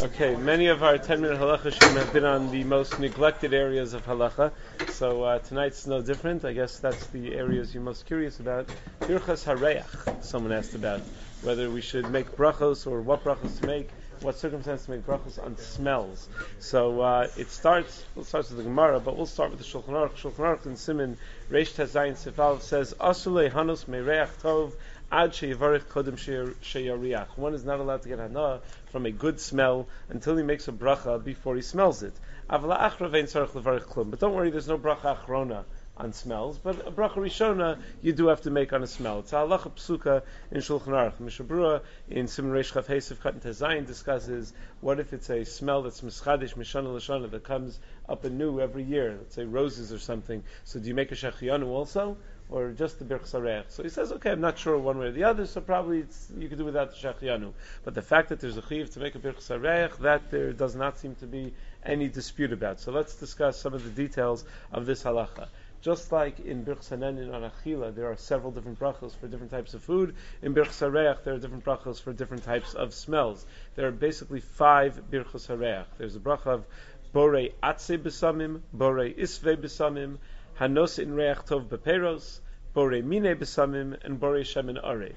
Okay, many of our 10 minute halacha have been on the most neglected areas of halacha, so uh, tonight's no different. I guess that's the areas you're most curious about. Birchas Hareach, someone asked about whether we should make brachos or what brachos to make, what circumstances to make brachos on smells. So uh, it starts, well, it starts with the Gemara, but we'll start with the Shulchan Aruch. Shulchan Aruch in Siman, Reish Tazayin Sifal says, Asule Hanos Mereach Tov Ad sheyariach. One is not allowed to get hana from a good smell until he makes a bracha before he smells it. But don't worry, there's no bracha achrona on smells, but a bracha rishona you do have to make on a smell. It's halacha psuka in Shulchan Aruch. Mishnah Berurah in Siman Reish Chav Hesev Katan Tezayin discusses what if it's a smell that's mischadish mishana l'shana that comes up anew every year. Let's say roses or something. So do you make a shachiyanu also? Or just the Birch Sarech. So he says, okay, I'm not sure one way or the other, so probably you could do without the Shachianu. But the fact that there's a Chiv to make a Birch Sarech, that there does not seem to be any dispute about. So let's discuss some of the details of this halacha. Just like in Birch Sanenin on Achila, there are several different brachos for different types of food. In Birch Sareach, there are different brachos for different types of smells. There are basically five Birchos Sareach. There's a bracha of Borei Atse Besamim, Borei Isve Besamim, Hanos in Reach Tov Beperos, Bore Mine Besamim, and Bore Shemin Arev.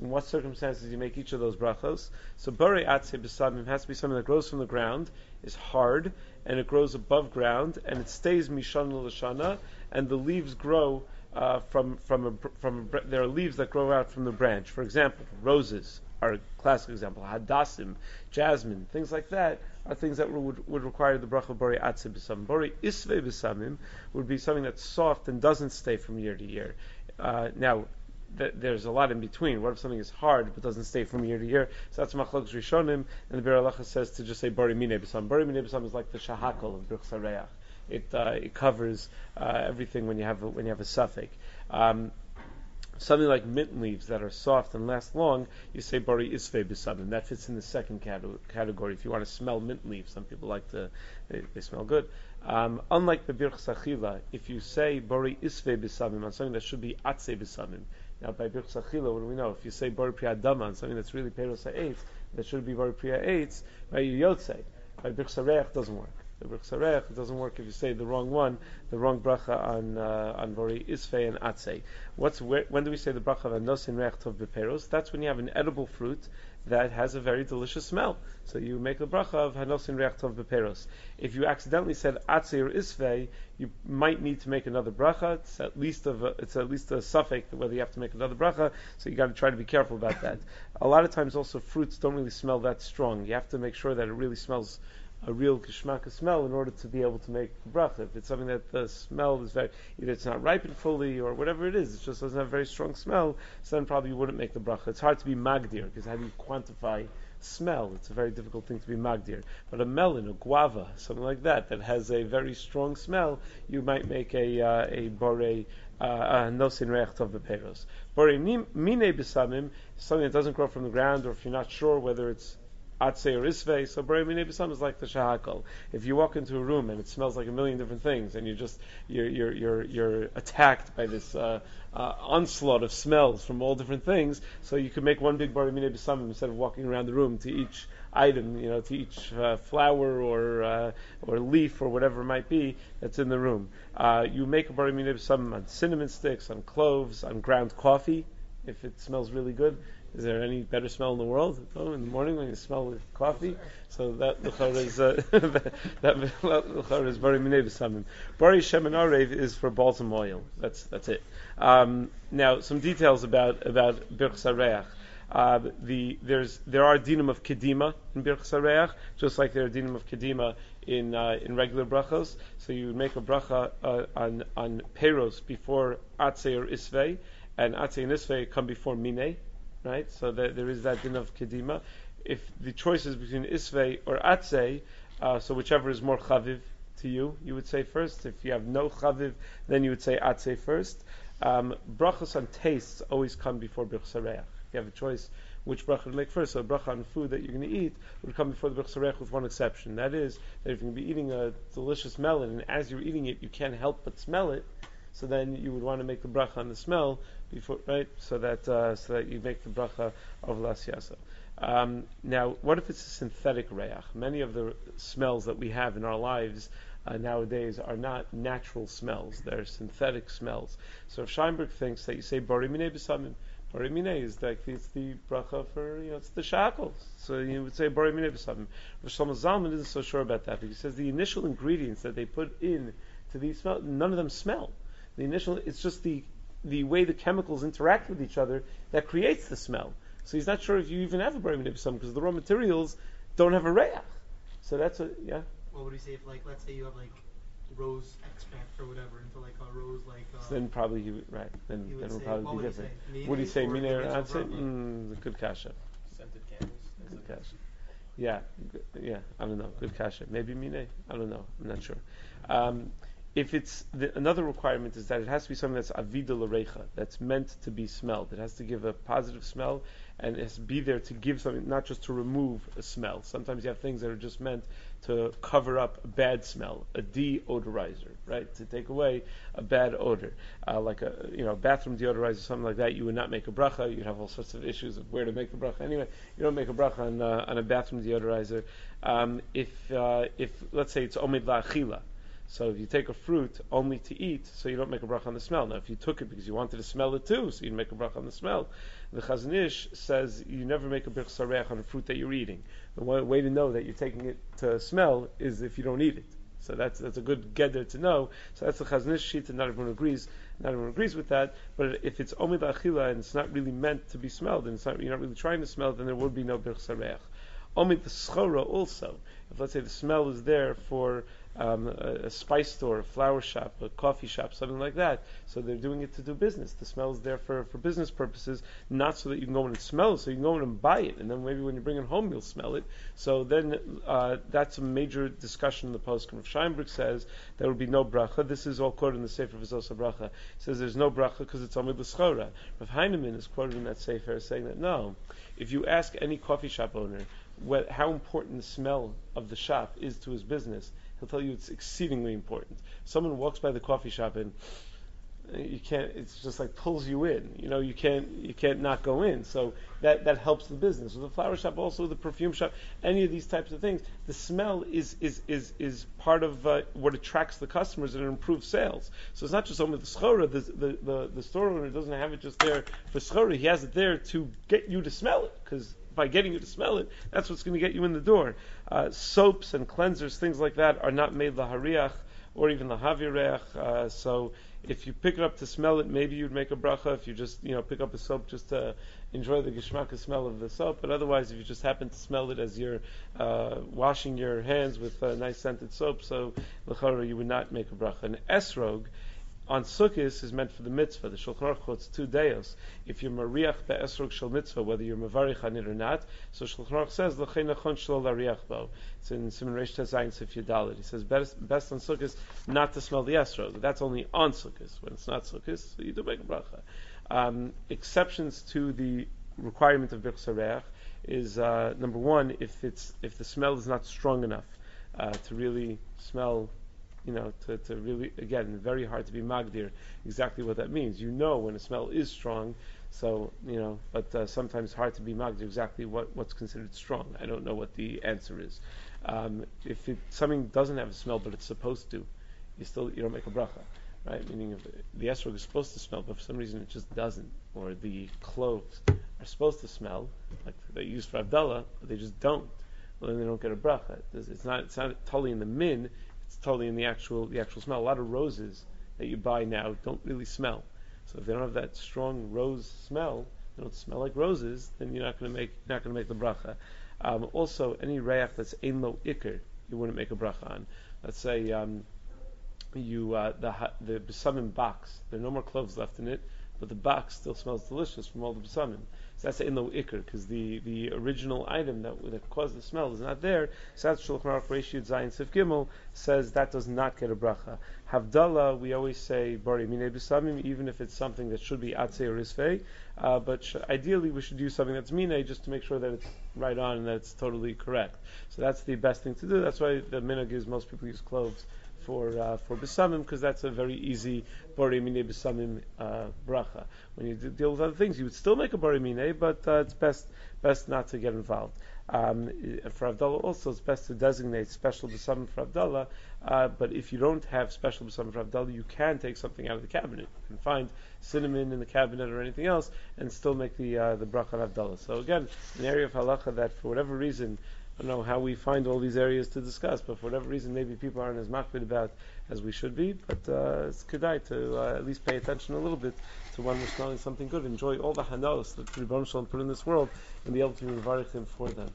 In what circumstances do you make each of those brachos? So Bore Atse Besamim has to be something that grows from the ground, is hard, and it grows above ground, and it stays Mishana Lashana, and the leaves grow uh, from from a, from a, there are leaves that grow out from the branch. For example, roses a classic example. Hadassim, jasmine, things like that are things that would, would require the bracha bori atze b'samim. Bori isve b'samim would be something that's soft and doesn't stay from year to year. Uh, now, th- there's a lot in between. What if something is hard but doesn't stay from year to year? So that's machlok rishonim, and the Bir says to just say bori mine b'samim. Bori mine b'samim is like the shahakal of bruch Sareach. It, uh, it covers uh, everything when you have a, when you have a safek. Um, something like mint leaves that are soft and last long, you say bari isve b'samim. That fits in the second category. If you want to smell mint leaves, some people like to, they, they smell good. Um, unlike the birch sachila, if you say bari isve b'samim on something that should be atse b'samim, now by birch sachila, what do we know? If you say bari priyadama on something that's really peros ha'etz, that should be bari priya eitz, by yotze, by birch sareach doesn't work. It doesn't work if you say the wrong one, the wrong bracha on uh, on Bori Isfe and Atse. What's where, when do we say the bracha of Anosin Reach Tov Beperos? That's when you have an edible fruit that has a very delicious smell. So you make the bracha of Hanosin Reach Tov Beperos. If you accidentally said Atse or Isfe, you might need to make another bracha. It's at least of a, it's at least a safek whether you have to make another bracha. So you got to try to be careful about that. a lot of times also fruits don't really smell that strong. You have to make sure that it really smells a real kishmaka smell in order to be able to make bracha. If it's something that the smell is very, either it's not ripened fully or whatever it is, it just doesn't have a very strong smell, so then probably you wouldn't make the bracha. It's hard to be magdir, because how do you quantify smell? It's a very difficult thing to be magdir. But a melon, a guava, something like that, that has a very strong smell, you might make a, uh, a bore, uh, nosin reach tov beperos. Bore mine besamim, something that doesn't grow from the ground, or if you're not sure whether it's Atse or Isve, so Minebisam is like the Shahakal. If you walk into a room and it smells like a million different things, and you just you're you're you're, you're attacked by this uh, uh, onslaught of smells from all different things, so you could make one big Bray Minebisam instead of walking around the room to each item, you know, to each uh, flower or uh, or leaf or whatever it might be that's in the room. Uh, you make a Bari Minebisam on cinnamon sticks, on cloves, on ground coffee, if it smells really good. Is there any better smell in the world? Oh, in the morning when you smell coffee. So that luchar is uh, that luchar is very minev Bari shemen arev is for balsam oil. That's that's it. Um, now some details about about birch. Uh, the there's there are dinam of kedima in birch sareach, just like there are dinam of kedima in uh, in regular brachos. So you would make a bracha uh, on on peros before atze or isvei, and atze and isvei come before mine right? So there, there is that din of kedima. If the choice is between isvei or atze, uh, so whichever is more chaviv to you, you would say first. If you have no chaviv, then you would say atze first. Um, brachos on tastes always come before birch If you have a choice which bracha to make first, so a bracha on food that you're going to eat would come before the birch with one exception. That is, that if you're going to be eating a delicious melon, and as you're eating it, you can't help but smell it, so then you would want to make the bracha on the smell before, right? So that uh, so that you make the bracha of las yasa. Um, now, what if it's a synthetic reach? Many of the smells that we have in our lives uh, nowadays are not natural smells; they're synthetic smells. So, if Scheinberg thinks that you say "barimine b'samim," barimine is like it's the bracha for you know it's the shackles. So you would say barimine b'samim. Shlomo Zalman isn't so sure about that because he says the initial ingredients that they put in to these smell, none of them smell. The initial, it's just the the way the chemicals interact with each other that creates the smell. So he's not sure if you even have a barim nibsam because the raw materials don't have a reach. So that's a yeah. What would you say if like let's say you have like rose extract or whatever into like a rose like. Uh, so then probably you right. Then you then would will probably what be would different. say? Would he say Or miner? Mitchell I'd say mm, good kasha. Scented candles. Good like kasha. Yeah, good, yeah. I don't know. Good kasha. Maybe mine. I don't know. I'm not sure. Um, if it's the, another requirement is that it has to be something that's avida l'recha, that's meant to be smelled. It has to give a positive smell, and it has to be there to give something, not just to remove a smell. Sometimes you have things that are just meant to cover up a bad smell, a deodorizer, right? To take away a bad odor, uh, like a you know bathroom deodorizer, something like that. You would not make a bracha. You'd have all sorts of issues of where to make the bracha. Anyway, you don't make a bracha on, uh, on a bathroom deodorizer. Um, if uh, if let's say it's omid la'achila. So if you take a fruit only to eat, so you don't make a bracha on the smell. Now, if you took it because you wanted to smell it too, so you make a bracha on the smell. The Chazon Ish says you never make a sarech on a fruit that you're eating. The way to know that you're taking it to smell is if you don't eat it. So that's that's a good gather to know. So that's the Chazon Ish sheet, and not everyone agrees. Not everyone agrees with that. But if it's omid achila and it's not really meant to be smelled, and not, you're not really trying to smell, then there would be no brich sarech. Omid the schora also. If let's say the smell is there for um, a, a spice store, a flower shop, a coffee shop, something like that. So they're doing it to do business. The smell is there for, for business purposes, not so that you can go in and smell it, so you can go in and buy it, and then maybe when you bring it home, you'll smell it. So then uh, that's a major discussion in the post. Rav Scheinberg says there will be no bracha. This is all quoted in the Sefer Vizosa Bracha. He says there's no bracha because it's only l'schora. Rav Heinemann is quoted in that Sefer saying that no, if you ask any coffee shop owner what, how important the smell of the shop is to his business, he'll tell you it's exceedingly important. Someone walks by the coffee shop and you can't. It's just like pulls you in. You know, you can't. You can't not go in. So that that helps the business. With the flower shop, also the perfume shop, any of these types of things, the smell is is is is part of uh, what attracts the customers and improves sales. So it's not just only the schora. The, the the the store owner doesn't have it just there for schora. He has it there to get you to smell it because by getting you to smell it, that's what's going to get you in the door. Uh, soaps and cleansers, things like that, are not made lahariach or even lahavirech. Uh, so if you pick it up to smell it, maybe you'd make a bracha. If you just you know pick up a soap just to enjoy the geshmaka smell of the soap, but otherwise, if you just happen to smell it as you're uh, washing your hands with a nice scented soap, so lechara you would not make a bracha. An esrog on Sukkot is meant for the mitzvah. The Shulchan Aruch quotes two deos. If you're mariach be'esrog shel mitzvah, whether you're mavarich on it or not, so Shulchan Aruch says l'chein nachon shel lariach bo. It's in Siman Reish Tezayin Sif Yudalit. He says best, best on Sukkot not to smell the esrog. That's only on Sukkot. When it's not Sukkot, you do make a bracha. Um, exceptions to the requirement of birch is uh, number one if it's if the smell is not strong enough uh, to really smell you know, to, to really, again, very hard to be magdir exactly what that means. You know when a smell is strong, so, you know, but uh, sometimes hard to be magdir exactly what, what's considered strong. I don't know what the answer is. Um, if it, something doesn't have a smell but it's supposed to, you still, you don't make a bracha. Right, meaning if the esrog is supposed to smell, but for some reason it just doesn't, or the cloves are supposed to smell, like they use for Havdalah, but they just don't. Well, then they don't get a bracha. It's not, it's not totally in the min, it's totally in the actual the actual smell. A lot of roses that you buy now don't really smell. So if they don't have that strong rose smell, they don't smell like roses, then you're not going to make you're not going to make the bracha. Um, also, any rayach that's ein lo ikr, you wouldn't make a bracha on. Let's say um, you uh, the the besamim box. There are no more cloves left in it, but the box still smells delicious from all the besamim. So that's in the ikr because the, the original item that that caused the smell is not there. So that's Shulchan Aruch Reshiyud Zayin Sif Gimel says that does not get a bracha. Havdalah we always say bari mine besamim even if it's something that should be atzei or isfei, uh, but sh- ideally we should use something that's mine just to make sure that it's right on and that it's totally correct. So that's the best thing to do. That's why the minhag is most people use cloves for uh, for besamim because that's a very easy borimine besamim uh, bracha. When you deal with other things, you would still make a borimine, but uh, it's best best not to get involved. Um, for Havdalah also, it's best to designate special besamim for Havdalah. Uh, but if you don't have special besamim for Havdalah, you can take something out of the cabinet. You can find cinnamon in the cabinet or anything else and still make the uh, the bracha Havdalah. So again, an area of halacha that for whatever reason Don't know how we find all these areas to discuss, but for whatever reason, maybe people aren't as makbid about as we should be. But uh, it's kedai to uh, at least pay attention a little bit to when we're smelling something good. Enjoy all the hanos that Rebbe Shalom put in this world, and be able to revarich him for them.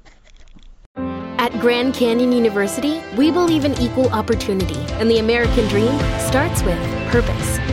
At Grand Canyon University, we believe in equal opportunity, and the American dream starts with purpose.